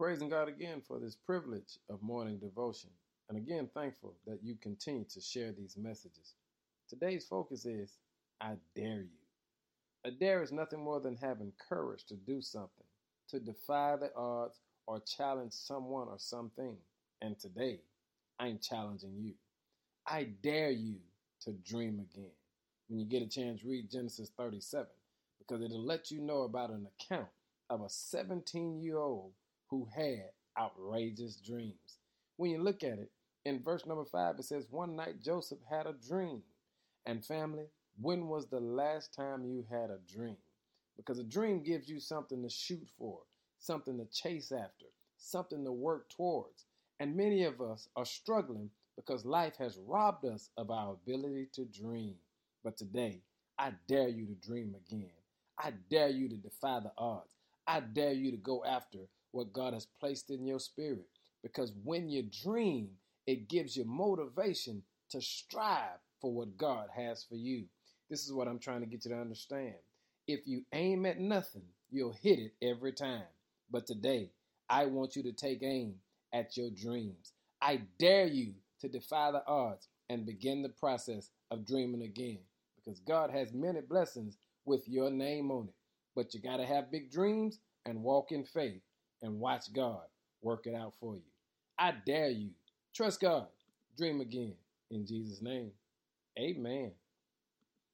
praising God again for this privilege of morning devotion, and again thankful that you continue to share these messages. Today's focus is I dare you. A dare is nothing more than having courage to do something, to defy the odds, or challenge someone or something. And today, I'm challenging you. I dare you to dream again. When you get a chance, read Genesis 37 because it'll let you know about an account of a 17 year old who had outrageous dreams. When you look at it, in verse number 5, it says, One night Joseph had a dream. And family, when was the last time you had a dream? Because a dream gives you something to shoot for, something to chase after, something to work towards. And many of us are struggling because life has robbed us of our ability to dream. But today, I dare you to dream again. I dare you to defy the odds. I dare you to go after what God has placed in your spirit. Because when you dream, it gives you motivation to strive for what God has for you. This is what I'm trying to get you to understand. If you aim at nothing, you'll hit it every time. But today, I want you to take aim at your dreams. I dare you to defy the odds and begin the process of dreaming again because God has many blessings with your name on it. But you got to have big dreams and walk in faith and watch God work it out for you. I dare you. Trust God. Dream again. In Jesus' name, amen.